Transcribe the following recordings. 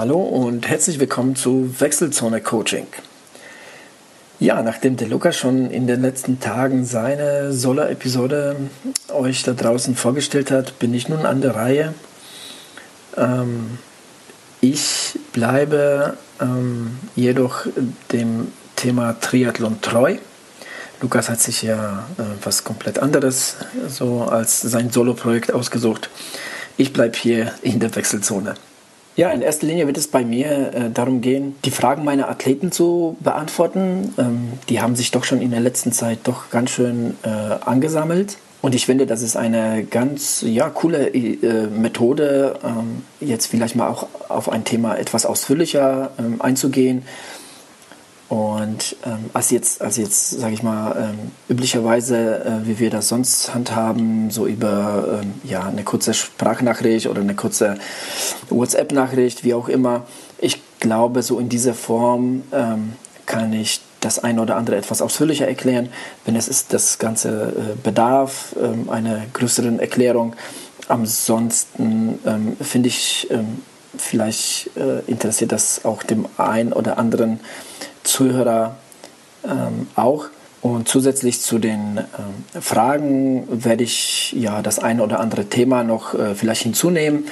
Hallo und herzlich willkommen zu Wechselzone Coaching. Ja, nachdem der Luca schon in den letzten Tagen seine Solo-Episode euch da draußen vorgestellt hat, bin ich nun an der Reihe. Ähm, ich bleibe ähm, jedoch dem Thema Triathlon treu. Lukas hat sich ja äh, was komplett anderes so als sein Solo-Projekt ausgesucht. Ich bleibe hier in der Wechselzone. Ja, in erster Linie wird es bei mir äh, darum gehen, die Fragen meiner Athleten zu beantworten. Ähm, die haben sich doch schon in der letzten Zeit doch ganz schön äh, angesammelt. Und ich finde, das ist eine ganz ja, coole äh, Methode, ähm, jetzt vielleicht mal auch auf ein Thema etwas ausführlicher ähm, einzugehen und ähm, als jetzt, als jetzt, sage ich mal, ähm, üblicherweise, äh, wie wir das sonst handhaben, so über ähm, ja eine kurze Sprachnachricht oder eine kurze WhatsApp-Nachricht, wie auch immer. Ich glaube, so in dieser Form ähm, kann ich das eine oder andere etwas ausführlicher erklären. Wenn es ist, das Ganze äh, bedarf ähm, einer größeren Erklärung. Ansonsten ähm, finde ich, vielleicht äh, interessiert das auch dem einen oder anderen Zuhörer ähm, auch. Und zusätzlich zu den ähm, Fragen werde ich ja das eine oder andere Thema noch äh, vielleicht hinzunehmen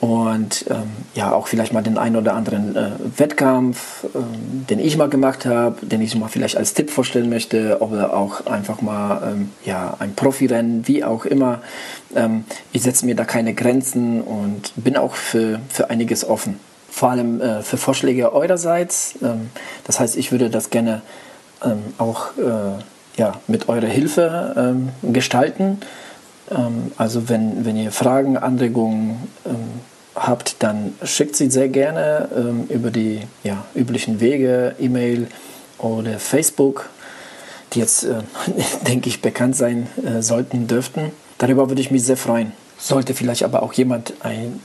und ähm, ja auch vielleicht mal den einen oder anderen äh, Wettkampf, ähm, den ich mal gemacht habe, den ich mal vielleicht als Tipp vorstellen möchte, oder auch einfach mal ähm, ja ein Profirennen, wie auch immer. Ähm, ich setze mir da keine Grenzen und bin auch für, für einiges offen vor allem äh, für Vorschläge eurerseits. Ähm, das heißt, ich würde das gerne ähm, auch äh, ja, mit eurer Hilfe ähm, gestalten. Ähm, also wenn, wenn ihr Fragen, Anregungen ähm, habt, dann schickt sie sehr gerne ähm, über die ja, üblichen Wege, E-Mail oder Facebook, die jetzt, äh, denke ich, bekannt sein äh, sollten, dürften. Darüber würde ich mich sehr freuen. Sollte vielleicht aber auch jemand ein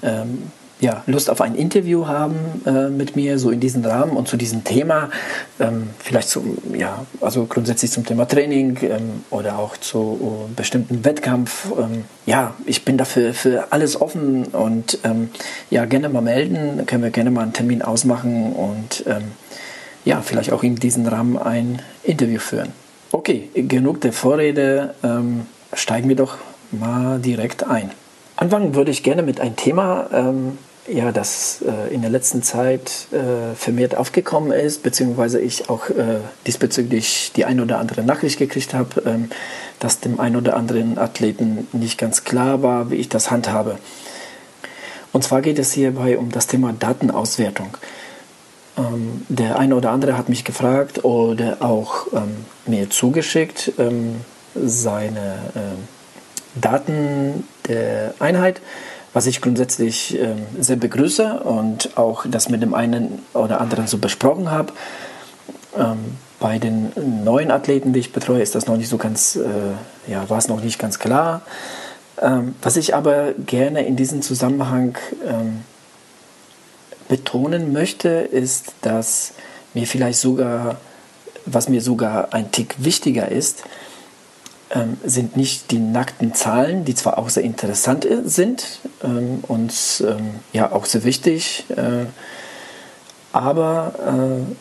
ja, Lust auf ein Interview haben äh, mit mir, so in diesem Rahmen und zu diesem Thema, ähm, vielleicht zum, ja, also grundsätzlich zum Thema Training ähm, oder auch zu uh, bestimmten Wettkampf. Ähm, ja, ich bin dafür für alles offen und ähm, ja, gerne mal melden, können wir gerne mal einen Termin ausmachen und ähm, ja, vielleicht auch in diesem Rahmen ein Interview führen. Okay, genug der Vorrede, ähm, steigen wir doch mal direkt ein. Anfangen würde ich gerne mit einem Thema, ähm, ja, das äh, in der letzten Zeit äh, vermehrt aufgekommen ist, beziehungsweise ich auch äh, diesbezüglich die ein oder andere Nachricht gekriegt habe, ähm, dass dem ein oder anderen Athleten nicht ganz klar war, wie ich das handhabe. Und zwar geht es hierbei um das Thema Datenauswertung. Ähm, der eine oder andere hat mich gefragt oder auch ähm, mir zugeschickt ähm, seine ähm, Daten der Einheit was ich grundsätzlich äh, sehr begrüße und auch das mit dem einen oder anderen so besprochen habe. Ähm, bei den neuen Athleten, die ich betreue, ist das noch nicht so ganz, äh, ja, war es noch nicht ganz klar. Ähm, was ich aber gerne in diesem Zusammenhang ähm, betonen möchte, ist, dass mir vielleicht sogar, was mir sogar ein Tick wichtiger ist, ähm, sind nicht die nackten Zahlen, die zwar auch sehr interessant sind ähm, und ähm, ja auch sehr wichtig, äh, aber äh,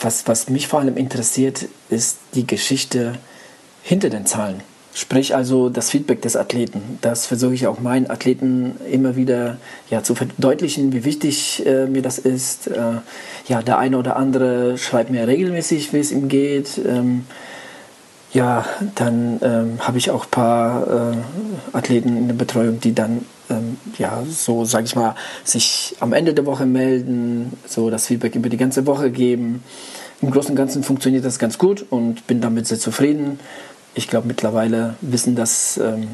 was, was mich vor allem interessiert, ist die Geschichte hinter den Zahlen. Sprich also das Feedback des Athleten. Das versuche ich auch meinen Athleten immer wieder ja, zu verdeutlichen, wie wichtig äh, mir das ist. Äh, ja, der eine oder andere schreibt mir regelmäßig, wie es ihm geht. Ähm, ja, dann ähm, habe ich auch ein paar äh, Athleten in der Betreuung, die dann ähm, ja so, sage ich mal, sich am Ende der Woche melden, so das Feedback über die ganze Woche geben. Im Großen und Ganzen funktioniert das ganz gut und bin damit sehr zufrieden. Ich glaube, mittlerweile wissen das ähm,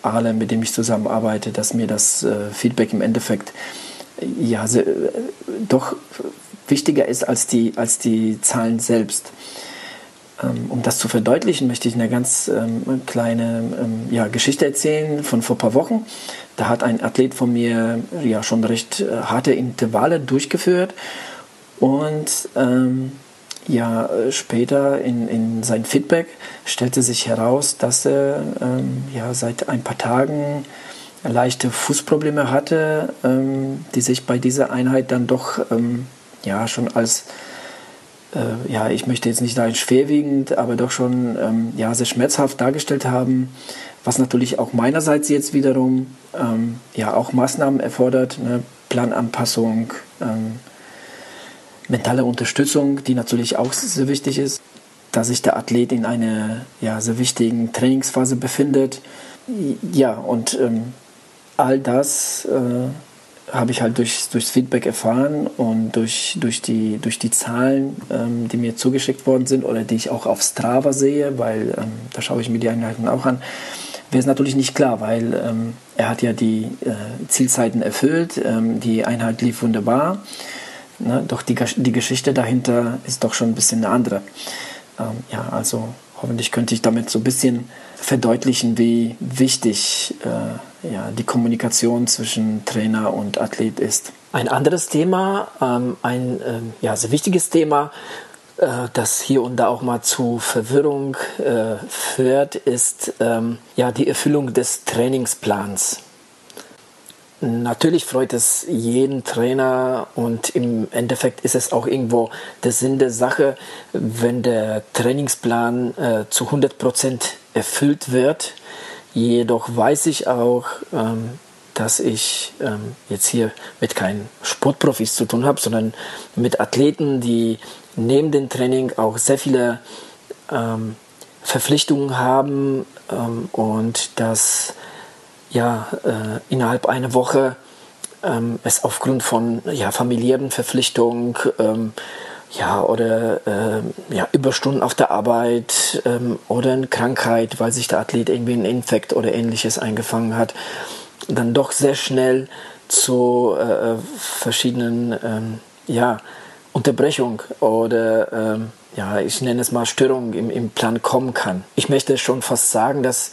alle, mit denen ich zusammenarbeite, dass mir das äh, Feedback im Endeffekt ja sehr, äh, doch wichtiger ist als die, als die Zahlen selbst. Ähm, um das zu verdeutlichen, möchte ich eine ganz ähm, kleine ähm, ja, Geschichte erzählen von vor ein paar Wochen. Da hat ein Athlet von mir ja schon recht äh, harte Intervalle durchgeführt und ähm, ja, später in, in sein Feedback stellte sich heraus, dass er ähm, ja, seit ein paar Tagen leichte Fußprobleme hatte, ähm, die sich bei dieser Einheit dann doch ja schon als äh, ja, ich möchte jetzt nicht sagen schwerwiegend, aber doch schon ähm, ja, sehr schmerzhaft dargestellt haben, was natürlich auch meinerseits jetzt wiederum ähm, ja auch Maßnahmen erfordert, ne? Plananpassung, ähm, mentale Unterstützung, die natürlich auch sehr wichtig ist, dass sich der Athlet in einer ja, sehr wichtigen Trainingsphase befindet. Ja, und ähm, all das äh, habe ich halt durch, durchs Feedback erfahren und durch, durch, die, durch die Zahlen, ähm, die mir zugeschickt worden sind oder die ich auch auf Strava sehe, weil ähm, da schaue ich mir die Einheiten auch an, wäre es natürlich nicht klar, weil ähm, er hat ja die äh, Zielzeiten erfüllt, ähm, die Einheit lief wunderbar, ne? doch die, die Geschichte dahinter ist doch schon ein bisschen eine andere. Ähm, ja, also hoffentlich könnte ich damit so ein bisschen verdeutlichen, wie wichtig äh, ja, die Kommunikation zwischen Trainer und Athlet ist. Ein anderes Thema, ähm, ein ähm, ja, sehr wichtiges Thema, äh, das hier und da auch mal zu Verwirrung äh, führt, ist ähm, ja, die Erfüllung des Trainingsplans. Natürlich freut es jeden Trainer und im Endeffekt ist es auch irgendwo der Sinn der Sache, wenn der Trainingsplan äh, zu 100 Prozent erfüllt wird. Jedoch weiß ich auch, ähm, dass ich ähm, jetzt hier mit keinen Sportprofis zu tun habe, sondern mit Athleten, die neben dem Training auch sehr viele ähm, Verpflichtungen haben ähm, und dass ja, äh, innerhalb einer Woche ähm, es aufgrund von ja, familiären Verpflichtungen ähm, ja, oder äh, ja, Überstunden auf der Arbeit ähm, oder eine Krankheit, weil sich der Athlet irgendwie einen Infekt oder ähnliches eingefangen hat, dann doch sehr schnell zu äh, verschiedenen ähm, ja, Unterbrechung oder ähm, ja, ich nenne es mal Störungen im, im Plan kommen kann. Ich möchte schon fast sagen, dass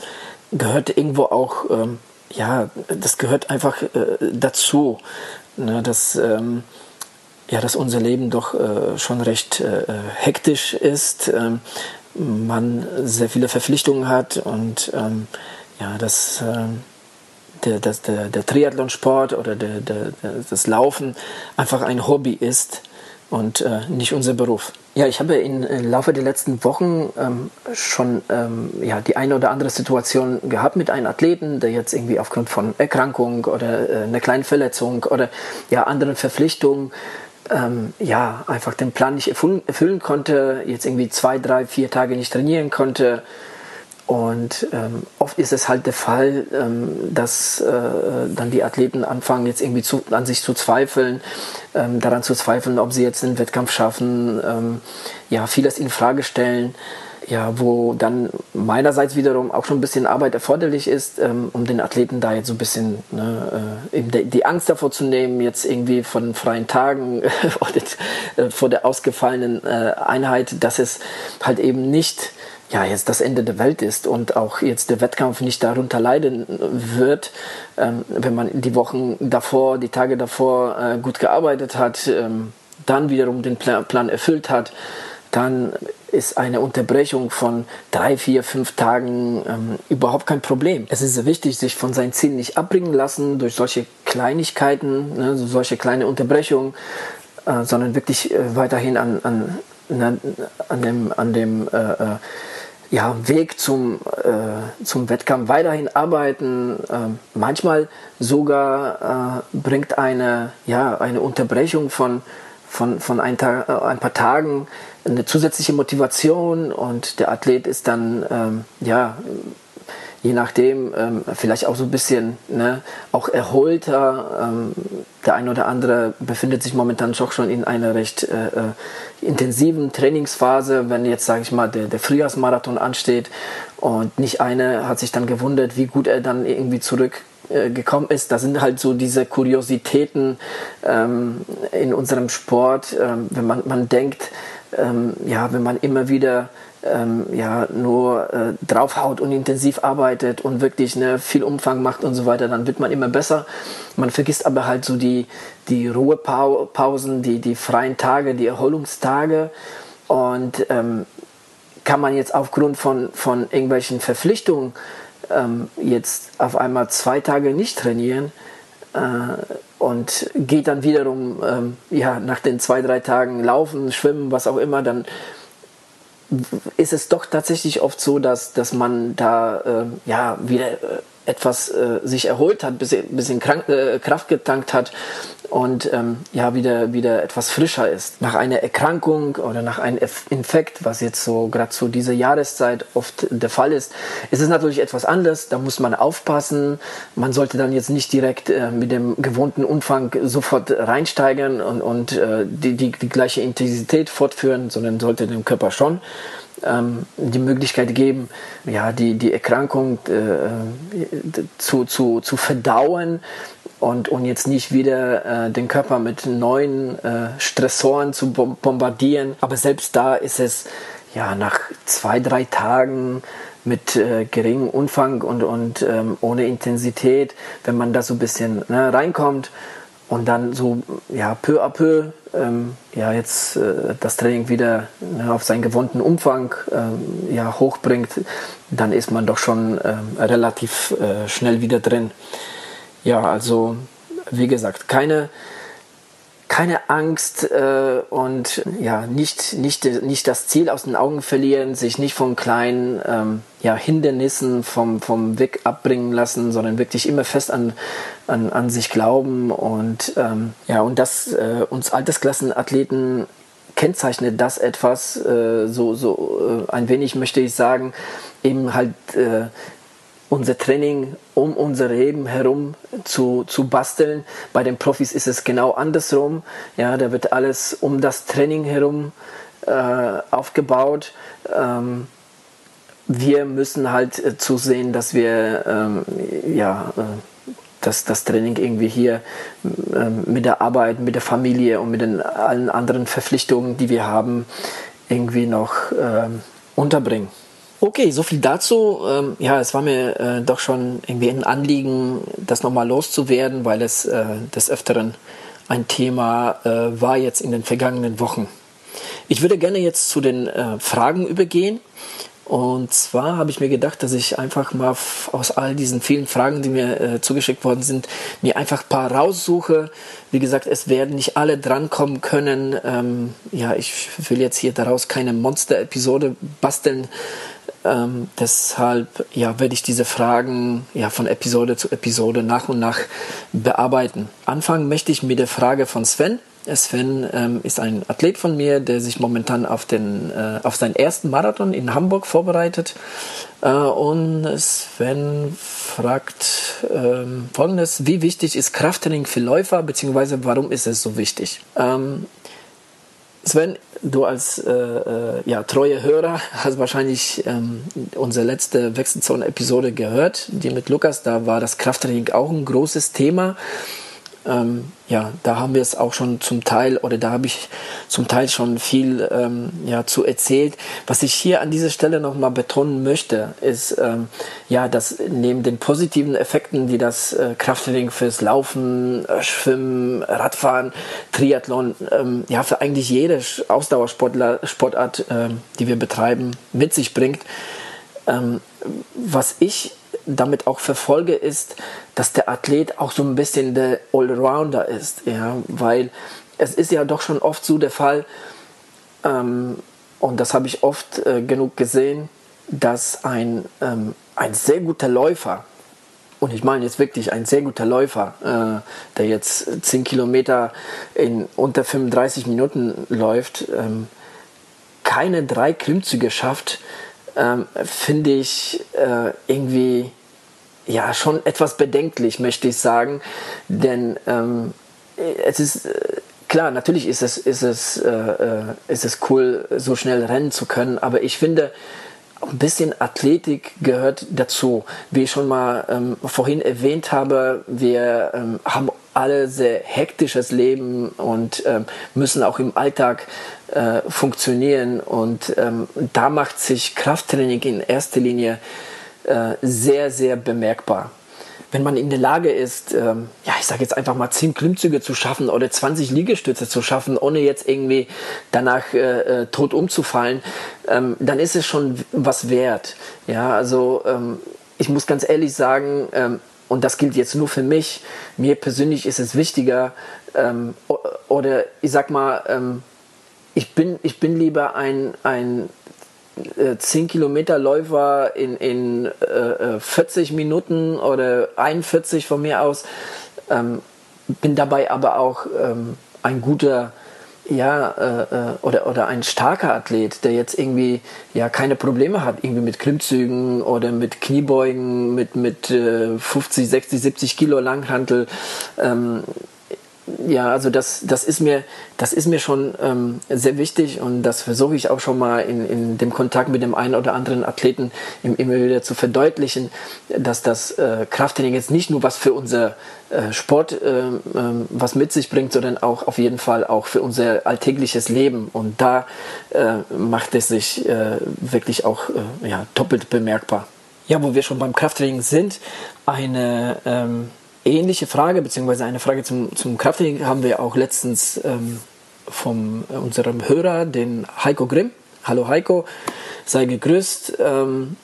gehört irgendwo auch ähm, ja, das gehört einfach äh, dazu, ne, dass, ähm, ja, dass unser Leben doch äh, schon recht äh, hektisch ist, ähm, man sehr viele Verpflichtungen hat und ähm, ja, dass ähm, der, der, der, der Triathlonsport oder der, der, das Laufen einfach ein Hobby ist und äh, nicht unser Beruf. Ja, ich habe im Laufe der letzten Wochen ähm, schon ähm, ja, die eine oder andere Situation gehabt mit einem Athleten, der jetzt irgendwie aufgrund von Erkrankung oder äh, einer kleinen Verletzung oder ja, anderen Verpflichtungen ähm, ja, einfach den Plan nicht erfüllen, konnte, jetzt irgendwie zwei, drei, vier Tage nicht trainieren konnte. Und ähm, oft ist es halt der Fall, ähm, dass äh, dann die Athleten anfangen, jetzt irgendwie zu, an sich zu zweifeln, ähm, daran zu zweifeln, ob sie jetzt den Wettkampf schaffen, ähm, ja, vieles in Frage stellen, ja, wo dann meinerseits wiederum auch schon ein bisschen Arbeit erforderlich ist, ähm, um den Athleten da jetzt so ein bisschen ne, äh, eben die Angst davor zu nehmen, jetzt irgendwie von freien Tagen oder äh, vor der ausgefallenen äh, Einheit, dass es halt eben nicht ja, jetzt das Ende der Welt ist und auch jetzt der Wettkampf nicht darunter leiden wird, ähm, wenn man die Wochen davor, die Tage davor äh, gut gearbeitet hat, ähm, dann wiederum den Pla Plan erfüllt hat, dann ist eine Unterbrechung von drei, vier, fünf Tagen ähm, überhaupt kein Problem. Es ist sehr wichtig, sich von seinen Zielen nicht abbringen lassen durch solche Kleinigkeiten, ne, solche kleine Unterbrechungen, äh, sondern wirklich äh, weiterhin an, an, an dem, an dem äh, äh ja, Weg zum, äh, zum Wettkampf weiterhin arbeiten. Äh, manchmal sogar äh, bringt eine, ja, eine Unterbrechung von, von, von ein, Tag, äh, ein paar Tagen eine zusätzliche Motivation und der Athlet ist dann ähm, ja, je nachdem ähm, vielleicht auch so ein bisschen ne, auch erholter. Ähm, der eine oder andere befindet sich momentan doch schon in einer recht äh, äh, intensiven Trainingsphase, wenn jetzt, sage ich mal, der, der Frühjahrsmarathon ansteht und nicht einer hat sich dann gewundert, wie gut er dann irgendwie zurück äh, gekommen ist. Das sind halt so diese Kuriositäten ähm, in unserem Sport, ähm, wenn man, man denkt, ähm, ja, wenn man immer wieder ähm, ja, nur äh, draufhaut und intensiv arbeitet und wirklich ne, viel Umfang macht und so weiter, dann wird man immer besser. Man vergisst aber halt so die, die Ruhepausen, die, die freien Tage, die Erholungstage und ähm, kann man jetzt aufgrund von, von irgendwelchen Verpflichtungen ähm, jetzt auf einmal zwei Tage nicht trainieren äh, und geht dann wiederum ähm, ja, nach den zwei, drei Tagen laufen, schwimmen, was auch immer, dann ist es doch tatsächlich oft so, dass, dass man da äh, ja, wieder äh, etwas äh, sich erholt hat, bisschen, bisschen krank, äh, Kraft getankt hat und ähm, ja wieder wieder etwas frischer ist. Nach einer Erkrankung oder nach einem Infekt, was jetzt so gerade zu dieser Jahreszeit oft der Fall ist, ist es natürlich etwas anders. Da muss man aufpassen. Man sollte dann jetzt nicht direkt äh, mit dem gewohnten Umfang sofort reinsteigern und, und äh, die, die, die gleiche Intensität fortführen, sondern sollte dem Körper schon ähm, die Möglichkeit geben, ja, die, die Erkrankung äh, zu, zu, zu verdauen und, und jetzt nicht wieder äh, den Körper mit neuen äh, Stressoren zu bombardieren. Aber selbst da ist es ja nach zwei, drei Tagen mit äh, geringem Umfang und, und ähm, ohne Intensität, wenn man da so ein bisschen ne, reinkommt und dann so ja peu à peu ähm, ja jetzt äh, das Training wieder ne, auf seinen gewohnten Umfang ähm, ja hochbringt, dann ist man doch schon ähm, relativ äh, schnell wieder drin. Ja, also wie gesagt, keine keine Angst äh, und ja, nicht, nicht, nicht das Ziel aus den Augen verlieren, sich nicht von kleinen ähm, ja, Hindernissen vom, vom Weg abbringen lassen, sondern wirklich immer fest an, an, an sich glauben und ähm, ja, und das äh, uns Altersklassenathleten kennzeichnet das etwas, äh, so, so äh, ein wenig möchte ich sagen, eben halt äh, unser Training um unser Leben herum zu, zu basteln. Bei den Profis ist es genau andersrum. Ja, da wird alles um das Training herum äh, aufgebaut. Ähm, wir müssen halt äh, zusehen, dass wir ähm, ja, äh, dass das Training irgendwie hier äh, mit der Arbeit, mit der Familie und mit den allen anderen Verpflichtungen, die wir haben, irgendwie noch ähm, unterbringen. Okay, so viel dazu. Ähm, ja, es war mir äh, doch schon irgendwie ein Anliegen, das nochmal loszuwerden, weil es äh, des Öfteren ein Thema äh, war jetzt in den vergangenen Wochen. Ich würde gerne jetzt zu den äh, Fragen übergehen. Und zwar habe ich mir gedacht, dass ich einfach mal aus all diesen vielen Fragen, die mir äh, zugeschickt worden sind, mir einfach ein paar raussuche. Wie gesagt, es werden nicht alle drankommen können. Ähm, ja, ich will jetzt hier daraus keine Monster-Episode basteln. Ähm, deshalb ja, werde ich diese Fragen ja, von Episode zu Episode nach und nach bearbeiten. Anfangen möchte ich mit der Frage von Sven. Sven ähm, ist ein Athlet von mir, der sich momentan auf, den, äh, auf seinen ersten Marathon in Hamburg vorbereitet. Äh, und Sven fragt ähm, folgendes: Wie wichtig ist Krafttraining für Läufer, beziehungsweise warum ist es so wichtig? Ähm, Sven, du als äh, äh, ja, treue Hörer hast wahrscheinlich ähm, unsere letzte Wechselzone-Episode gehört, die mit Lukas. Da war das Krafttraining auch ein großes Thema. Ähm, ja, da haben wir es auch schon zum Teil oder da habe ich zum Teil schon viel ähm, ja, zu erzählt. Was ich hier an dieser Stelle nochmal betonen möchte, ist ähm, ja, dass neben den positiven Effekten, die das äh, Krafttraining fürs Laufen, äh, Schwimmen, Radfahren, Triathlon, ähm, ja, für eigentlich jede Ausdauersportart, äh, die wir betreiben, mit sich bringt, ähm, was ich damit auch verfolge, ist, dass der Athlet auch so ein bisschen der Allrounder ist, ja, weil es ist ja doch schon oft so der Fall, ähm, und das habe ich oft äh, genug gesehen, dass ein, ähm, ein sehr guter Läufer, und ich meine jetzt wirklich ein sehr guter Läufer, äh, der jetzt 10 Kilometer in unter 35 Minuten läuft, ähm, keine drei Klimmzüge schafft, ähm, finde ich äh, irgendwie ja schon etwas bedenklich, möchte ich sagen. Denn ähm, es ist äh, klar, natürlich ist es, ist, es, äh, äh, ist es cool, so schnell rennen zu können, aber ich finde, ein bisschen Athletik gehört dazu. Wie ich schon mal ähm, vorhin erwähnt habe, wir ähm, haben alle sehr hektisches Leben und ähm, müssen auch im Alltag äh, funktionieren. Und ähm, da macht sich Krafttraining in erster Linie äh, sehr, sehr bemerkbar. Wenn man in der Lage ist, ähm, ja, ich sage jetzt einfach mal 10 Klimmzüge zu schaffen oder 20 Liegestütze zu schaffen, ohne jetzt irgendwie danach äh, äh, tot umzufallen, ähm, dann ist es schon was wert. Ja, also ähm, ich muss ganz ehrlich sagen, ähm, und das gilt jetzt nur für mich, mir persönlich ist es wichtiger, ähm, oder ich sag mal, ähm, ich, bin, ich bin lieber ein, ein äh, 10 Kilometer Läufer in, in äh, 40 äh, Minuten oder 41 von mir aus, ähm, bin dabei aber auch ähm, ein guter ja, äh, äh, oder, oder ein starker Athlet, der jetzt irgendwie ja keine Probleme hat, irgendwie mit Klimmzügen oder mit Kniebeugen, mit, mit äh, 50, 60, 70 Kilo Langhantel, ähm, ja, also das, das, ist mir, das ist mir schon ähm, sehr wichtig und das versuche ich auch schon mal in, in dem Kontakt mit dem einen oder anderen Athleten immer wieder zu verdeutlichen, dass das äh, Krafttraining jetzt nicht nur was für unser äh, Sport äh, was mit sich bringt, sondern auch auf jeden Fall auch für unser alltägliches Leben. Und da äh, macht es sich äh, wirklich auch äh, ja, doppelt bemerkbar. Ja, wo wir schon beim Krafttraining sind, eine ähm, ähnliche Frage, beziehungsweise eine Frage zum, zum Krafttraining haben wir auch letztens ähm, von äh, unserem Hörer, den Heiko Grimm. Hallo Heiko, sei gegrüßt. Ähm,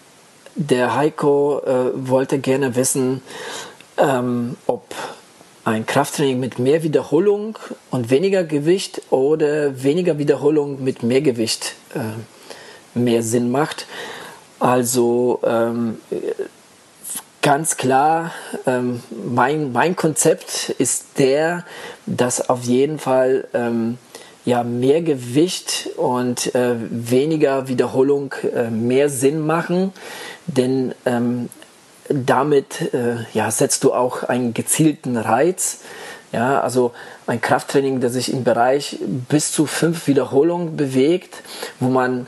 der Heiko äh, wollte gerne wissen, ähm, ob ein Krafttraining mit mehr Wiederholung und weniger Gewicht oder weniger Wiederholung mit mehr Gewicht äh, mehr Sinn macht. Also ähm, Ganz klar, ähm, mein, mein Konzept ist der, dass auf jeden Fall ähm, ja, mehr Gewicht und äh, weniger Wiederholung äh, mehr Sinn machen, denn ähm, damit äh, ja, setzt du auch einen gezielten Reiz. Ja, also ein Krafttraining, das sich im Bereich bis zu fünf Wiederholungen bewegt, wo man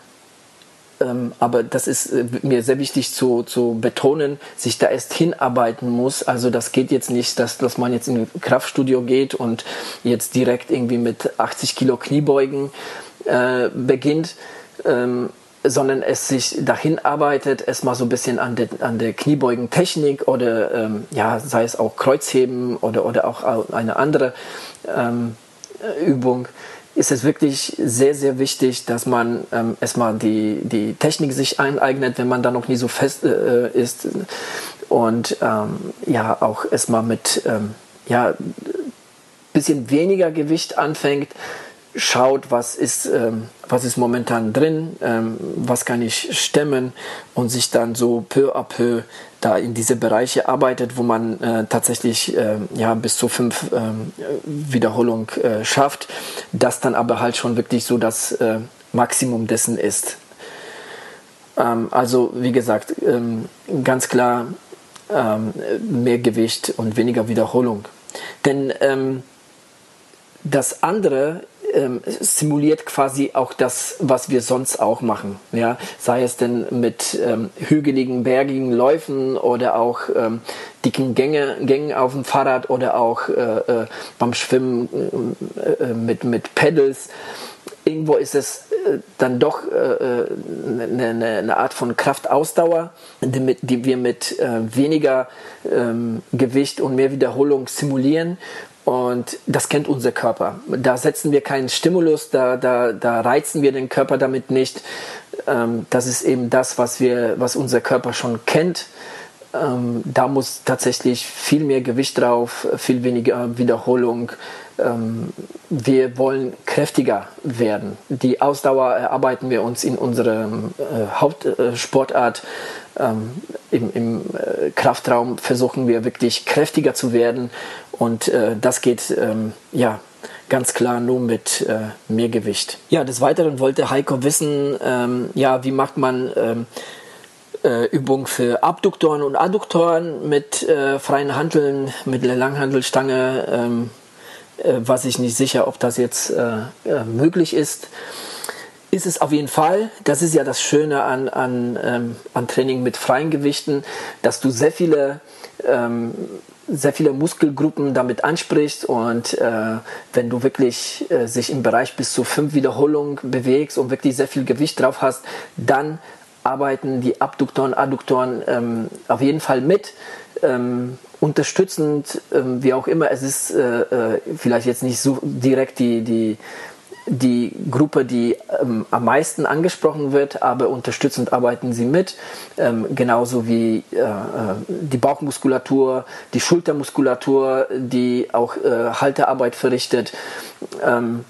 aber das ist äh, mir sehr wichtig zu, zu betonen, sich da erst hinarbeiten muss. Also das geht jetzt nicht, dass, dass man jetzt in ein Kraftstudio geht und jetzt direkt irgendwie mit 80 Kilo Kniebeugen äh, beginnt. Ähm, sondern es sich dahin arbeitet, erstmal so ein bisschen an der, an der Kniebeugentechnik oder ähm, ja, sei es auch Kreuzheben oder, oder auch eine andere ähm, Übung, ist es wirklich sehr, sehr wichtig, dass man ähm, erstmal die, die Technik sich eineignet, wenn man da noch nie so fest äh, ist. Und ähm, ja, auch erstmal mit ähm, ja, bisschen weniger Gewicht anfängt, schaut, was ist, ähm, was ist momentan drin, ähm, was kann ich stemmen und sich dann so peu à peu da in diese Bereiche arbeitet, wo man äh, tatsächlich äh, ja, bis zu fünf äh, Wiederholungen äh, schafft, das dann aber halt schon wirklich so das äh, Maximum dessen ist. Ähm, also wie gesagt, ähm, ganz klar ähm, mehr Gewicht und weniger Wiederholung. Denn ähm, das andere ähm, simuliert quasi auch das, was wir sonst auch machen. Ja? Sei es denn mit ähm, hügeligen, bergigen Läufen oder auch ähm, dicken Gänge, Gängen auf dem Fahrrad oder auch äh, äh, beim Schwimmen äh, äh mit, mit Pedals. Irgendwo ist es äh, dann doch eine, äh, eine, eine, Art von Kraftausdauer, die, die wir mit weniger ähm, Gewicht und mehr Wiederholung simulieren und das kennt unser Körper. Da setzen wir keinen Stimulus, da, da, da reizen wir den Körper damit nicht. Ähm, das ist eben das, was, wir, was unser Körper schon kennt. Ähm, da muss tatsächlich viel mehr Gewicht drauf, viel weniger Wiederholung. Ähm, wir wollen kräftiger werden. Die Ausdauer erarbeiten wir uns in unserer äh, Hauptsportart. Ähm, Im, im äh, Kraftraum versuchen wir wirklich kräftiger zu werden und äh, das geht ähm, ja ganz klar nur mit äh, mehr Gewicht. Ja, des Weiteren wollte Heiko wissen, ähm, ja, wie macht man ähm, äh, Übungen für Abduktoren und Adduktoren mit äh, freien Handeln, mit der Langhandelstange. Ähm, äh, weiß ich nicht sicher, ob das jetzt äh, äh, möglich ist. Ist es auf jeden Fall. Das ist ja das Schöne an, an, ähm, an Training mit freien Gewichten, dass du sehr viele ähm, sehr viele Muskelgruppen damit ansprichst und äh, wenn du wirklich äh, sich im Bereich bis zu fünf Wiederholungen bewegst und wirklich sehr viel Gewicht drauf hast, dann arbeiten die Abduktoren, Adduktoren ähm, auf jeden Fall mit. Ähm, unterstützend, ähm, wie auch immer, es ist äh, äh vielleicht jetzt nicht so direkt die, die die Gruppe, die ähm, am meisten angesprochen wird, aber unterstützend arbeiten sie mit. Ähm, genauso wie äh, äh die Bauchmuskulatur, die Schultermuskulatur, die auch äh, Haltearbeit verrichtet. Ähm,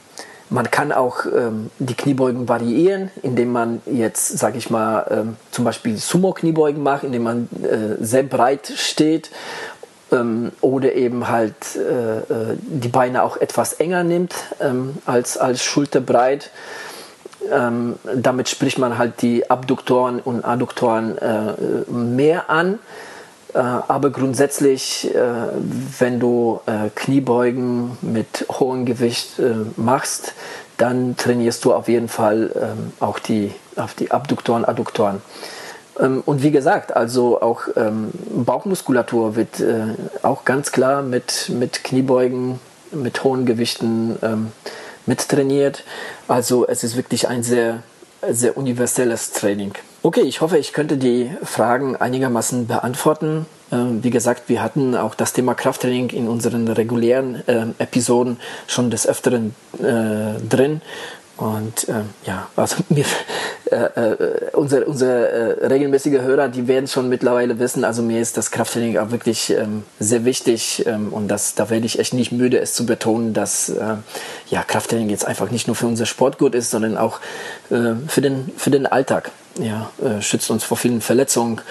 man kann auch ähm, die Kniebeugen variieren, indem man jetzt, sage ich mal, ähm, zum Beispiel Sumo-Kniebeugen macht, indem man äh, sehr breit steht ähm, oder eben halt äh, äh, die Beine auch etwas enger nimmt ähm, als, als schulterbreit. Ähm, damit spricht man halt die Abduktoren und Adduktoren äh, mehr an. Äh, aber grundsätzlich, äh, wenn du äh, Kniebeugen mit hohem Gewicht machst, dann trainierst du auf jeden Fall ähm, auch die, auf die Abduktoren, Adduktoren. Ähm, und wie gesagt, also auch ähm, Bauchmuskulatur wird auch ganz klar mit, mit Kniebeugen, mit hohen Gewichten mittrainiert. Also es ist wirklich ein sehr, sehr universelles Training. Okay, ich hoffe, ich könnte die Fragen einigermaßen beantworten. Ähm, wie gesagt, wir hatten auch das Thema Krafttraining in unseren regulären äh, Episoden schon des Öfteren äh, drin. Und äh, ja, also mir, äh, äh, unsere, unsere äh, regelmäßige Hörer, die werden schon mittlerweile wissen, also mir ist das Krafttraining auch wirklich ähm, sehr wichtig ähm, und das, da werde ich echt nicht müde, es zu betonen, dass äh, ja, Krafttraining jetzt einfach nicht nur für unser Sport gut ist, sondern auch äh, für, den, für den Alltag. Ja, äh, schützt uns vor vielen Verletzungen,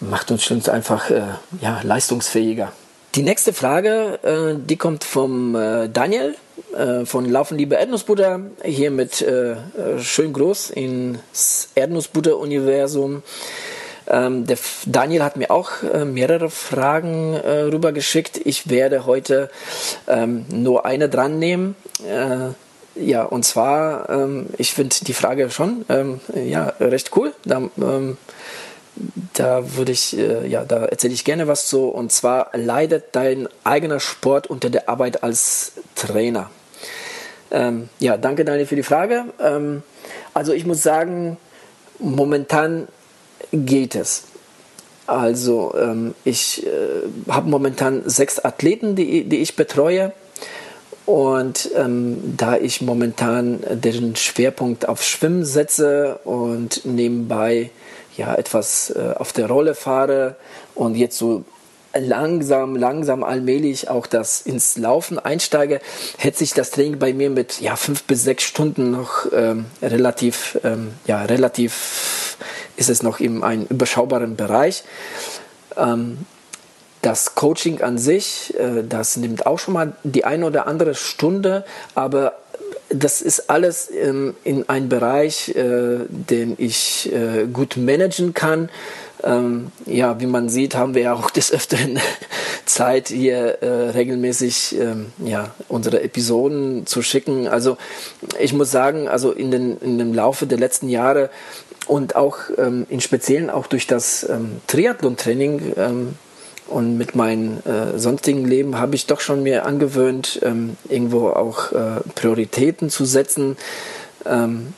macht uns einfach äh, ja, leistungsfähiger. Die nächste Frage, äh, die kommt vom äh, Daniel äh, von Laufen Liebe Erdnussbutter, hier mit äh, schön groß ins Erdnussbutter-Universum. Ähm, der Daniel hat mir auch mehrere Fragen rübergeschickt. Ich werde heute ähm, nur eine dran nehmen. Ja, und zwar, ähm, ich finde die Frage schon ja, recht cool. Da, da würde ich, äh, ja, da erzähle ich gerne was zu. Und zwar leidet dein eigener Sport unter der Arbeit als Trainer. Ähm, ja, danke Daniel für die Frage. Ähm, also ich muss sagen, momentan geht es. Also ähm, ich äh, habe momentan sechs Athleten, die, die ich betreue. Und ähm, da ich momentan den Schwerpunkt auf Schwimmen setze und nebenbei ja etwas äh, auf der Rolle fahre und jetzt so langsam, langsam allmählich auch das ins Laufen einsteige, hätte sich das Training bei mir mit ja, fünf bis sechs Stunden noch ähm, relativ, ähm, ja, relativ ist es noch in einem überschaubaren Bereich. Ähm, das Coaching an sich, äh, das nimmt auch schon mal die eine oder andere Stunde, aber das ist alles ähm, in einem Bereich, äh, den ich äh, gut managen kann. Ähm, ja, wie man sieht, haben wir ja auch des Öfteren Zeit, hier äh, regelmäßig ähm, ja, unsere Episoden zu schicken. Also ich muss sagen, also in, den, in dem Laufe der letzten Jahre und auch ähm, in Speziellen auch durch das ähm, Triathlon-Training ähm, und mit meinem äh, sonstigen Leben habe ich doch schon mir angewöhnt, ähm, irgendwo auch äh, Prioritäten zu setzen. Ähm,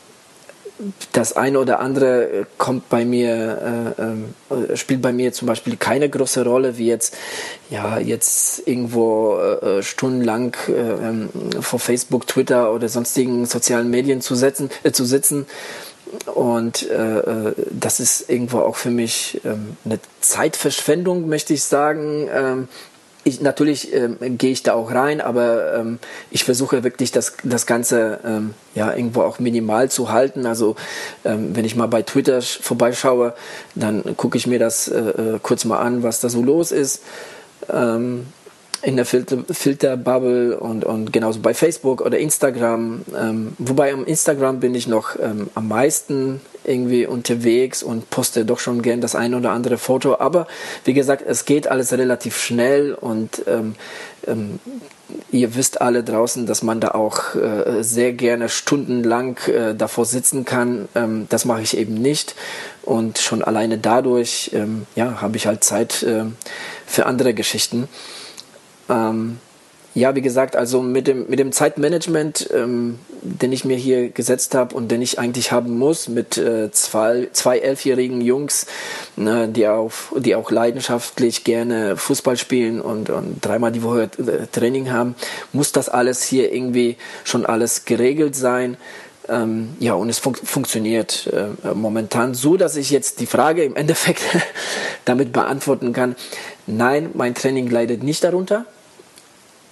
das eine oder andere kommt bei mir, äh, äh, spielt bei mir zum Beispiel keine große Rolle, wie jetzt, ja, jetzt irgendwo äh, stundenlang äh, ähm, vor Facebook, Twitter oder sonstigen sozialen Medien zu, setzen, äh, zu sitzen. Und äh, das ist irgendwo auch für mich ähm, eine Zeitverschwendung, möchte ich sagen. Ähm, ich, natürlich ähm, gehe ich da auch rein, aber ähm, ich versuche wirklich das, das Ganze ähm, ja irgendwo auch minimal zu halten. Also ähm, wenn ich mal bei Twitter vorbeischaue, dann gucke ich mir das äh, äh, kurz mal an, was da so los ist. Ähm, in der Filter, Filterbubble und, und genauso bei Facebook oder Instagram. Ähm, wobei am Instagram bin ich noch ähm, am meisten irgendwie unterwegs und poste doch schon gern das ein oder andere Foto. Aber wie gesagt, es geht alles relativ schnell und ähm, ähm ihr wisst alle draußen, dass man da auch äh, sehr gerne stundenlang äh, davor sitzen kann. Ähm, das mache ich eben nicht. Und schon alleine dadurch ähm, ja, habe ich halt Zeit äh, für andere Geschichten. Ähm, Ja, wie gesagt, also mit dem, mit dem Zeitmanagement, ähm, den ich mir hier gesetzt habe und den ich eigentlich haben muss, mit äh, zwei, zwei elfjährigen Jungs, ne, die, auch, die auch leidenschaftlich gerne Fußball spielen und, und dreimal die Woche äh, Training haben, muss das alles hier irgendwie schon alles geregelt sein. Ähm, ja, und es fun funktioniert äh, momentan so, dass ich jetzt die Frage im Endeffekt damit beantworten kann. Nein, mein Training leidet nicht darunter.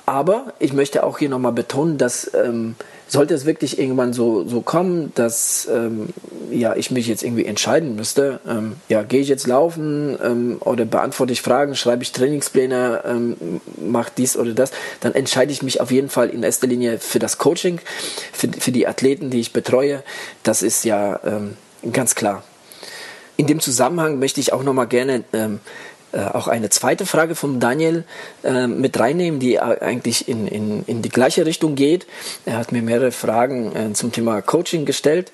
Aber ich möchte auch hier nochmal betonen, dass ähm, sollte es wirklich irgendwann so, so kommen, dass ähm, ja, ich mich jetzt irgendwie entscheiden müsste, ähm, ja, gehe ich jetzt laufen ähm, oder beantworte ich Fragen, schreibe ich Trainingspläne, ähm, mache dies oder das, dann entscheide ich mich auf jeden Fall in erster Linie für das Coaching, für, für die Athleten, die ich betreue. Das ist ja ähm, ganz klar. In dem Zusammenhang möchte ich auch nochmal gerne ähm, äh, auch eine zweite Frage von Daniel äh, mit reinnehmen, die eigentlich in, in, in die gleiche Richtung geht. Er hat mir mehrere Fragen äh, zum Thema Coaching gestellt.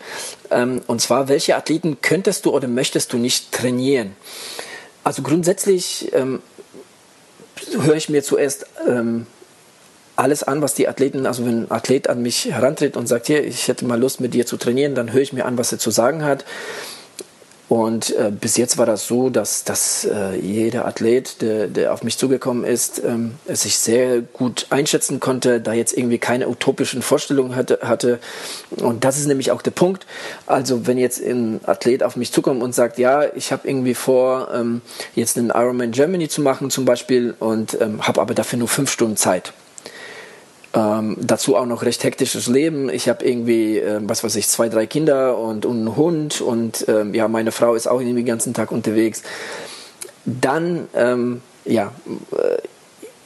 Ähm, und zwar, welche Athleten könntest du oder möchtest du nicht trainieren? Also grundsätzlich ähm, höre ich mir zuerst ähm, alles an, was die Athleten, also wenn ein Athlet an mich herantritt und sagt, hier, ich hätte mal Lust mit dir zu trainieren, dann höre ich mir an, was er zu sagen hat. Und äh, bis jetzt war das so, dass, dass äh, jeder Athlet, der, der auf mich zugekommen ist, ähm, es sich sehr gut einschätzen konnte, da jetzt irgendwie keine utopischen Vorstellungen hatte, hatte. Und das ist nämlich auch der Punkt. Also wenn jetzt ein Athlet auf mich zukommt und sagt, ja, ich habe irgendwie vor, ähm, jetzt einen Ironman Germany zu machen zum Beispiel und ähm, habe aber dafür nur fünf Stunden Zeit ähm, dazu auch noch recht hektisches Leben. Ich habe irgendwie, äh, was weiß ich, zwei, drei Kinder und, und einen Hund und äh, ja, meine Frau ist auch irgendwie den ganzen Tag unterwegs. Dann, ähm, ja, äh,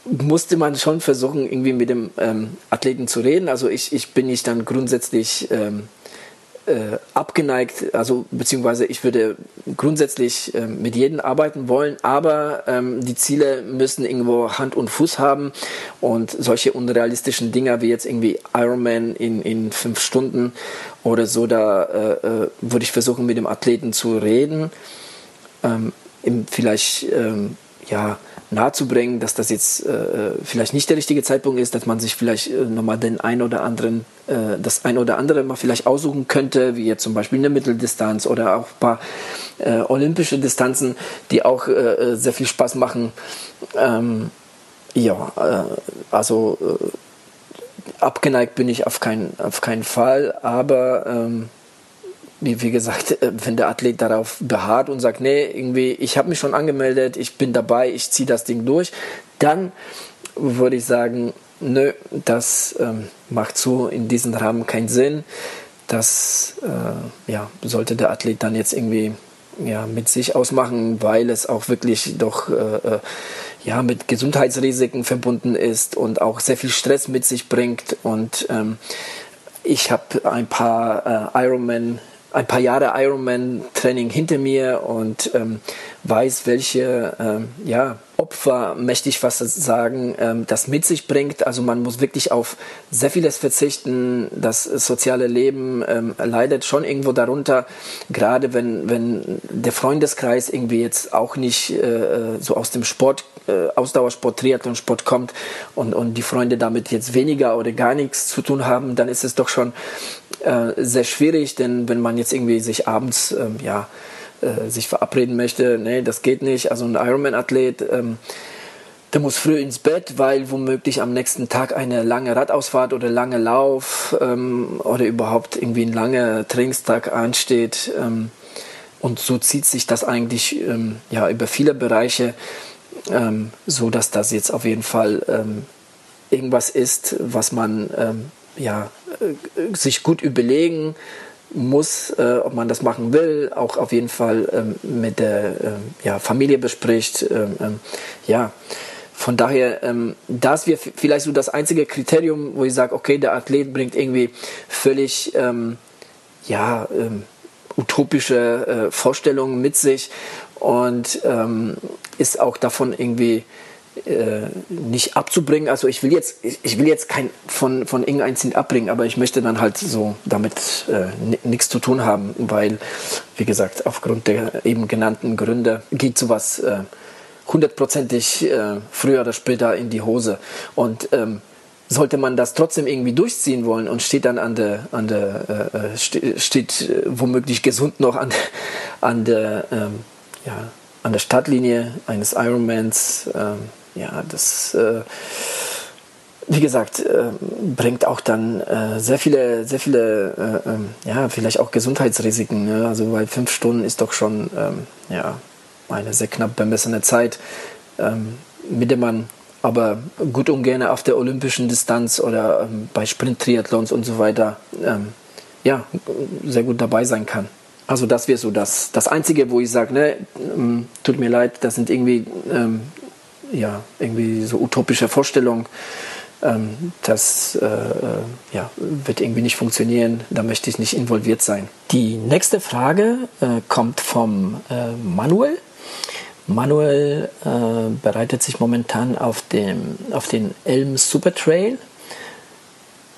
musste man schon versuchen, irgendwie mit dem ähm, Athleten zu reden. Also ich, ich bin nicht dann grundsätzlich ähm, äh, abgeneigt, also beziehungsweise ich würde grundsätzlich äh, mit jedem arbeiten wollen, aber ähm, die Ziele müssen irgendwo Hand und Fuß haben und solche unrealistischen Dinger wie jetzt irgendwie Ironman in, in fünf Stunden oder so, da äh, äh würde ich versuchen mit dem Athleten zu reden, ähm, vielleicht ähm, ja nahezubringen, dass das jetzt äh, vielleicht nicht der richtige Zeitpunkt ist, dass man sich vielleicht äh, nochmal den ein oder anderen, äh, das ein oder andere mal vielleicht aussuchen könnte, wie jetzt zum Beispiel eine Mitteldistanz oder auch ein paar äh, olympische Distanzen, die auch äh, äh sehr viel Spaß machen. Ähm, ja, äh, also abgeneigt bin ich auf, kein, auf keinen Fall, aber ähm, wie, wie gesagt, äh, wenn der Athlet darauf beharrt und sagt, nee, irgendwie, ich habe mich schon angemeldet, ich bin dabei, ich ziehe das Ding durch, dann würde ich sagen, nö, das ähm, macht so in diesem Rahmen keinen Sinn. Das äh, ja, sollte der Athlet dann jetzt irgendwie ja, mit sich ausmachen, weil es auch wirklich doch äh, äh ja, mit Gesundheitsrisiken verbunden ist und auch sehr viel Stress mit sich bringt. Und ähm, ich habe ein paar äh, Ironman ein paar Jahre Ironman-Training hinter mir und ähm, weiß, welche ähm, ja, Opfer, möchte ich fast sagen, ähm, das mit sich bringt. Also man muss wirklich auf sehr vieles verzichten. Das soziale Leben ähm, leidet schon irgendwo darunter, gerade wenn, wenn der Freundeskreis irgendwie jetzt auch nicht äh, so aus dem Sport, äh, Ausdauersport, Triathlonsport kommt und, und die Freunde damit jetzt weniger oder gar nichts zu tun haben, dann ist es doch schon äh, sehr schwierig, denn wenn man jetzt irgendwie sich abends, ähm, ja, äh, sich verabreden möchte, nee, das geht nicht. Also ein Ironman-Athlet, ähm, der muss früh ins Bett, weil womöglich am nächsten Tag eine lange Radausfahrt oder lange Lauf ähm, oder überhaupt irgendwie ein langer Trainingstag ansteht. Ähm, und so zieht sich das eigentlich ähm, ja, über viele Bereiche, ähm, so dass das jetzt auf jeden Fall ähm, irgendwas ist, was man ja, äh, sich gut überlegen muss, äh, ob man das machen will, auch auf jeden Fall ähm, mit der äh, ja, Familie bespricht. Ähm, ähm, ja, von daher, ähm, das wäre vielleicht so das einzige Kriterium, wo ich sage, okay, der Athlet bringt irgendwie völlig ähm, ja, ähm, utopische äh, Vorstellungen mit sich und ist auch davon irgendwie äh, nicht abzubringen. Also ich will jetzt, ich will jetzt kein von, von irgendeinem Ziel abbringen, aber ich möchte dann halt so damit äh, nichts zu tun haben, weil, wie gesagt, aufgrund der eben genannten Gründe geht sowas äh, hundertprozentig äh, früher oder später in die Hose. Und ähm, sollte man das trotzdem irgendwie durchziehen wollen und steht dann an der, an der äh, steht äh, womöglich gesund noch an, an der, ähm, ja, an der Startlinie eines Ironmans, ähm, ja, das, äh, wie gesagt, äh, bringt auch dann äh, sehr viele, sehr viele, ähm, ja, vielleicht auch Gesundheitsrisiken. Ne? Also bei fünf Stunden ist doch schon, ähm, ja, eine sehr knapp bemessene Zeit, ähm, mit der man aber gut und gerne auf der olympischen Distanz oder ähm, bei Sprint-Triathlons und so weiter ähm, ja, sehr gut dabei sein kann. Also das wäre so das, das Einzige, wo ich sage, ne, ähm, tut mir leid, das sind irgendwie, ähm, ja, irgendwie so utopische Vorstellungen. Ähm, das äh, äh, ja, wird irgendwie nicht funktionieren, da möchte ich nicht involviert sein. Die nächste Frage äh, kommt vom äh, Manuel. Manuel äh, bereitet sich momentan auf, dem, auf den Elm Super Trail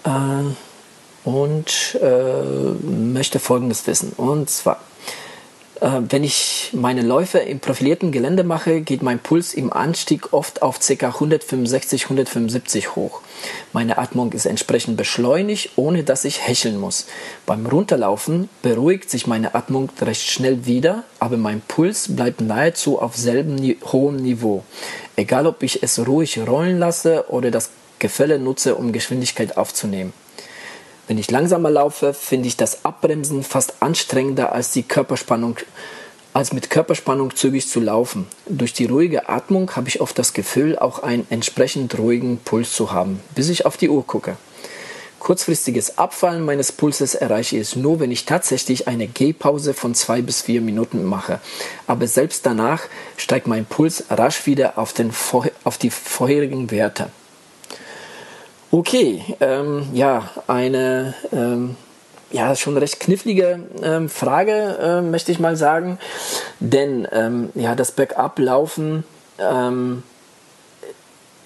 äh, und möchte Folgendes wissen. Und zwar, wenn ich meine Läufe im profilierten Gelände mache, geht mein Puls im Anstieg oft auf ca. 165, 175 hoch. Meine Atmung ist entsprechend beschleunigt, ohne dass ich hecheln muss. Beim Runterlaufen beruhigt sich meine Atmung recht schnell wieder, aber mein Puls bleibt nahezu auf selben hohem Niveau. Egal ob ich es ruhig rollen lasse oder das Gefälle nutze, um Geschwindigkeit aufzunehmen. Wenn ich langsamer laufe, finde ich das Abbremsen fast anstrengender als die Körperspannung als mit Körperspannung zügig zu laufen. Durch die ruhige Atmung habe ich oft das Gefühl, auch einen entsprechend ruhigen Puls zu haben, bis ich auf die Uhr gucke. Kurzfristiges Abfallen meines Pulses erreiche ich nur, wenn ich tatsächlich eine Gehpause von zwei bis vier Minuten mache. Aber selbst danach steigt mein Puls rasch wieder auf, den, auf die vorherigen Werte. Okay, ähm, ja, eine ähm, ja, schon recht knifflige ähm, Frage, äh, möchte ich mal sagen. Denn ähm, ja, das Backup-Laufen ähm,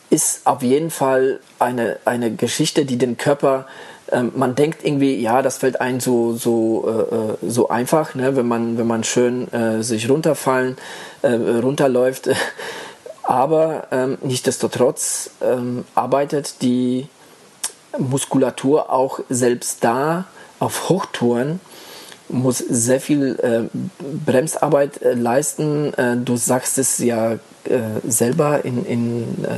ist auf jeden Fall eine, eine Geschichte, die den Körper ähm, man denkt irgendwie, ja, das fällt einem so, so, äh, äh so einfach, ne? wenn, man, wenn man schön äh, sich runterfallen, äh, runterläuft. Aber ähm, nichtsdestotrotz ähm, arbeitet die Muskulatur auch selbst da auf Hochtouren muss sehr viel äh, Bremsarbeit äh, leisten. Äh, du sagst es ja äh, selber in, in äh,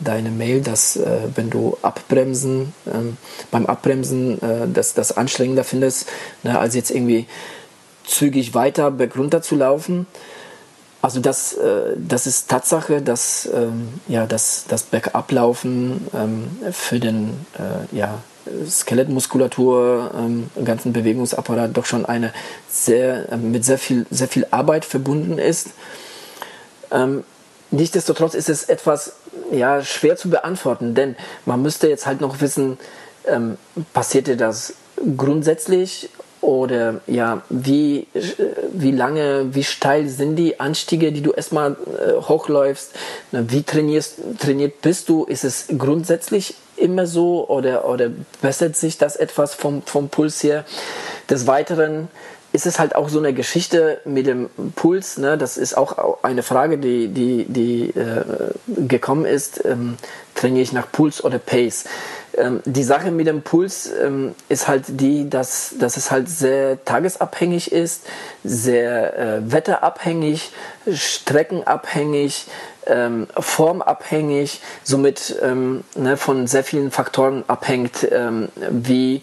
deiner Mail, dass äh, wenn du abbremsen, ähm, beim Abbremsen das, das anstrengender findest, ne, als jetzt irgendwie zügig weiter bergunter zu laufen. Also das, das ist Tatsache, dass ähm, ja, das, das Bergablaufen ähm, für den ja, Skelettmuskulatur, ähm, ganzen Bewegungsapparat doch schon eine sehr, äh, mit sehr viel, sehr viel Arbeit verbunden ist. Ähm, nichtsdestotrotz ist es etwas ja, schwer zu beantworten, denn man müsste jetzt halt noch wissen, ähm, passierte das grundsätzlich oder ja, wie, wie lange, wie steil sind die Anstiege, die du erstmal äh, hochläufst? Wie trainierst, trainiert bist du? Ist es grundsätzlich immer so oder, oder bessert sich das etwas vom, vom Puls her? Des Weiteren ist es halt auch so eine Geschichte mit dem Puls. Ne? Das ist auch eine Frage, die, die, die äh, gekommen ist. Ähm, trainiere ich nach Puls oder Pace? Ähm, die Sache mit dem Puls ähm, ist halt die, dass, dass es halt sehr tagesabhängig ist, sehr äh, wetterabhängig, streckenabhängig, ähm, formabhängig, somit ähm, ne, von sehr vielen Faktoren abhängt, ähm, wie,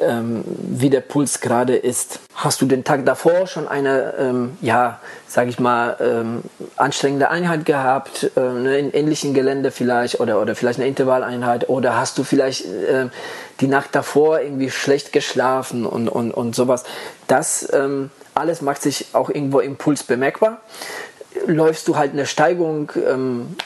ähm, wie der Puls gerade ist. Hast du den Tag davor schon eine, ähm, ja, sage ich mal, ähm, anstrengende Einheit gehabt, äh, ne, in ähnlichen Gelände vielleicht oder, oder vielleicht eine Intervalleinheit oder hast du vielleicht äh, die Nacht davor irgendwie schlecht geschlafen und, und, und sowas. Das alles macht sich auch irgendwo im Puls bemerkbar läufst du halt eine Steigung ähm,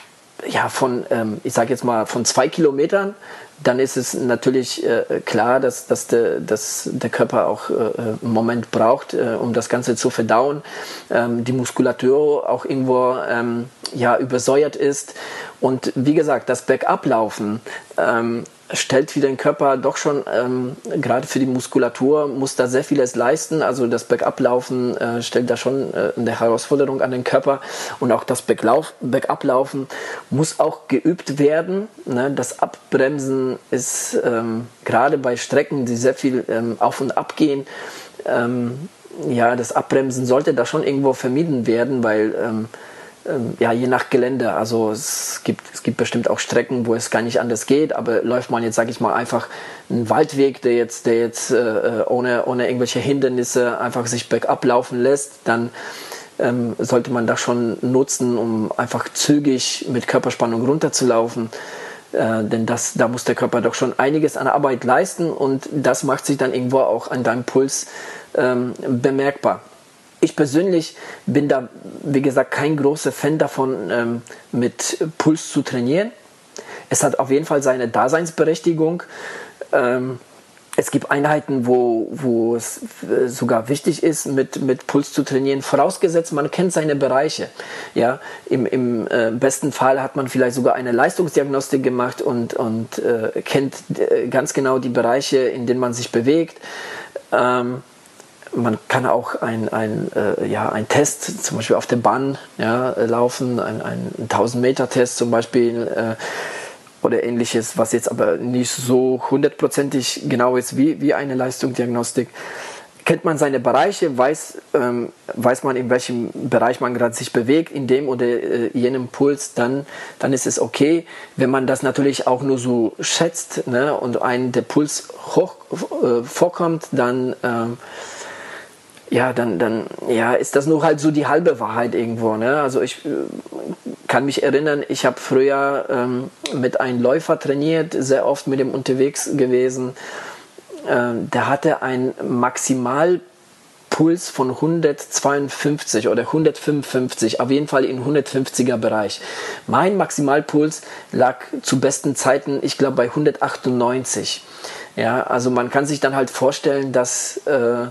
ja, von, ähm, ich sage jetzt mal, von zwei Kilometern, dann ist es natürlich äh, klar, dass, dass, der, dass der Körper auch äh, einen Moment braucht, äh, um das Ganze zu verdauen. Ähm, die Muskulatur auch irgendwo ähm, ja, übersäuert ist. Und wie gesagt, das Bergablaufen ähm, stellt für den Körper doch schon, ähm, gerade für die Muskulatur, muss da sehr vieles leisten. Also das Bergablaufen äh, stellt da schon äh, eine Herausforderung an den Körper und auch das Bergablaufen muss auch geübt werden. Ne? Das Abbremsen Abbremsen ist ähm, gerade bei Strecken, die sehr viel ähm, auf und ab gehen, ähm, ja, das Abbremsen sollte da schon irgendwo vermieden werden, weil ähm, ähm, ja, je nach Gelände. Also es gibt, es gibt bestimmt auch Strecken, wo es gar nicht anders geht, aber läuft man jetzt, sage ich mal, einfach einen Waldweg, der jetzt, der jetzt äh, äh, ohne, ohne irgendwelche Hindernisse einfach sich bergab laufen lässt, dann ähm, sollte man das schon nutzen, um einfach zügig mit Körperspannung runterzulaufen. Äh, denn das, da muss der Körper doch schon einiges an Arbeit leisten und das macht sich dann irgendwo auch an deinem Puls ähm, bemerkbar ich persönlich bin da, wie gesagt, kein großer Fan davon, ähm, mit Puls zu trainieren. Es hat auf jeden Fall seine Daseinsberechtigung. Ähm, es gibt Einheiten, wo, wo es äh, sogar wichtig ist, mit, mit Puls zu trainieren, vorausgesetzt, man kennt seine Bereiche. Ja, Im im äh, besten Fall hat man vielleicht sogar eine Leistungsdiagnostik gemacht und, und äh, kennt äh, ganz genau die Bereiche, in denen man sich bewegt. Ähm, man kann auch ein, ein, äh, ja, ein Test zum Beispiel auf der Bahn ja, laufen, ein, ein 1000-Meter-Test zum Beispiel äh, oder ähnliches, was jetzt aber nicht so hundertprozentig genau ist wie, wie eine Leistungsdiagnostik. Kennt man seine Bereiche, weiß, ähm, weiß man, in welchem Bereich man gerade sich bewegt, in dem oder äh, jenem Puls, dann, dann ist es okay. Wenn man das natürlich auch nur so schätzt ne, und ein der Puls hoch äh, vorkommt, dann ähm, ja, dann, dann ja, ist das nur halt so die halbe Wahrheit irgendwo. Ne? Also ich äh, kann mich erinnern, ich habe früher ähm, mit einem Läufer trainiert, sehr oft mit dem unterwegs gewesen. Ähm, der hatte einen Maximalpuls von 152 oder 155, auf jeden Fall in 150er Bereich. Mein Maximalpuls lag zu besten Zeiten, ich glaube, bei 198. Ja, also man kann sich dann halt vorstellen, dass äh,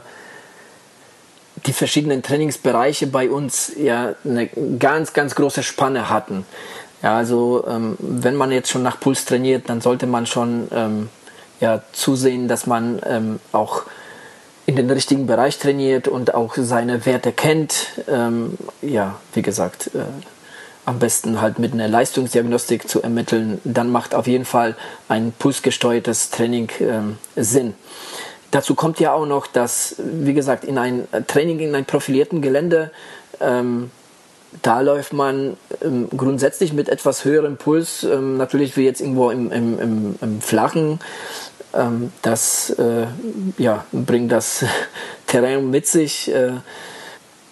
die verschiedenen Trainingsbereiche bei uns ja eine ganz, ganz große Spanne hatten. Ja, also ähm, wenn man jetzt schon nach Puls trainiert, dann sollte man schon ähm, ja, zusehen, dass man ähm, auch in den richtigen Bereich trainiert und auch seine Werte kennt. Ähm, ja, wie gesagt, äh, am besten halt mit einer Leistungsdiagnostik zu ermitteln. Dann macht auf jeden Fall ein pulsgesteuertes Training ähm, Sinn. Dazu kommt ja auch noch, dass, wie gesagt, in ein Training in einem profilierten Gelände, ähm, da läuft man ähm, grundsätzlich mit etwas höherem Puls, ähm, natürlich wie jetzt irgendwo im, im, im, im Flachen. Ähm, das äh, ja, bringt das Terrain mit sich. Äh,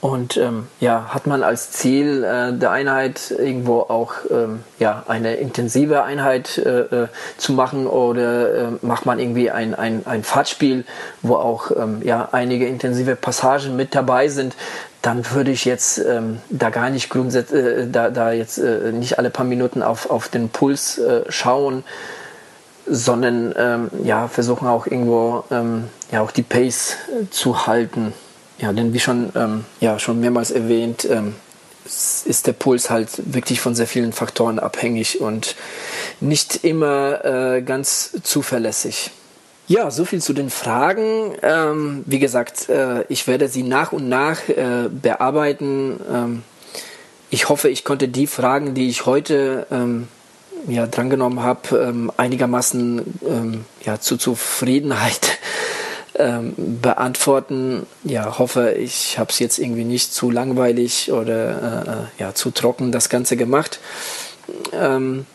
und ähm, ja, hat man als Ziel äh, der Einheit irgendwo auch ähm, ja, eine intensive Einheit äh, äh, zu machen oder äh, macht man irgendwie ein, ein, ein Fahrtspiel, wo auch ähm, ja, einige intensive Passagen mit dabei sind, dann würde ich jetzt ähm, da gar nicht grundsätzlich, äh, da, da jetzt äh, nicht alle paar Minuten auf, auf den Puls äh, schauen, sondern ähm, ja, versuchen auch irgendwo ähm, ja, auch die Pace äh, zu halten. Ja, denn wie schon, ähm, ja, schon mehrmals erwähnt, ähm, ist der Puls halt wirklich von sehr vielen Faktoren abhängig und nicht immer äh, ganz zuverlässig. Ja, so viel zu den Fragen. Ähm, wie gesagt, äh, ich werde sie nach und nach äh, bearbeiten. Ähm, ich hoffe, ich konnte die Fragen, die ich heute ähm, ja, drangenommen habe, ähm, einigermaßen ähm, ja, zu Zufriedenheit ähm, beantworten. Ja, hoffe, ich habe es jetzt irgendwie nicht zu langweilig oder äh, äh, ja, zu trocken das Ganze gemacht. Ähm,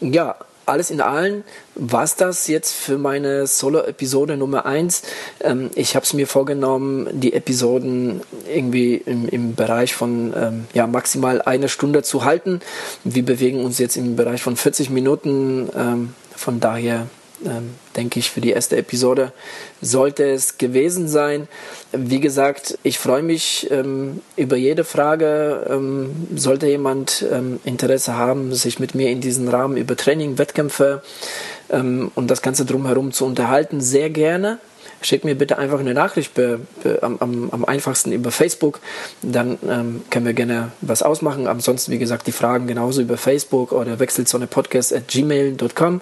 ja, alles in allem war das jetzt für meine Solo-Episode Nummer 1. Ähm, ich habe es mir vorgenommen, die Episoden irgendwie im, im Bereich von ähm, ja, maximal eine Stunde zu halten. Wir bewegen uns jetzt im Bereich von 40 Minuten. Ähm, von daher ähm, denke ich, für die erste Episode sollte es gewesen sein. Wie gesagt, ich freue mich ähm, über jede Frage. Ähm, sollte jemand ähm, Interesse haben, sich mit mir in diesem Rahmen über Training, Wettkämpfe ähm, und das Ganze drumherum zu unterhalten, sehr gerne. Schickt mir bitte einfach eine Nachricht be, be, am, am, am, einfachsten über Facebook. Dann ähm, können wir gerne was ausmachen. Ansonsten, wie gesagt, die Fragen genauso über Facebook oder wechselzonepodcast at gmail.com.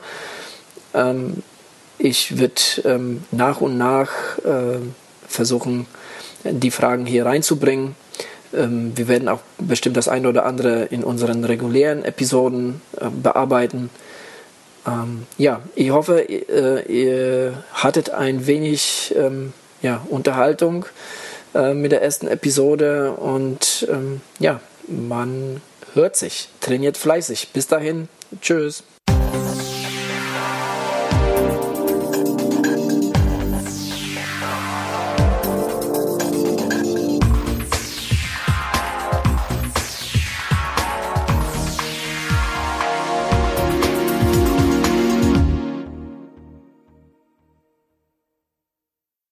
Ähm, ich würde ähm, nach und nach äh, versuchen, die Fragen hier reinzubringen. Ähm, wir werden auch bestimmt das eine oder andere in unseren regulären Episoden äh, bearbeiten. ähm, ja, ich hoffe, äh, ihr hattet ein wenig ähm, ja, Unterhaltung äh, mit der ersten Episode und ähm, ja, man hört sich, trainiert fleißig. Bis dahin, tschüss.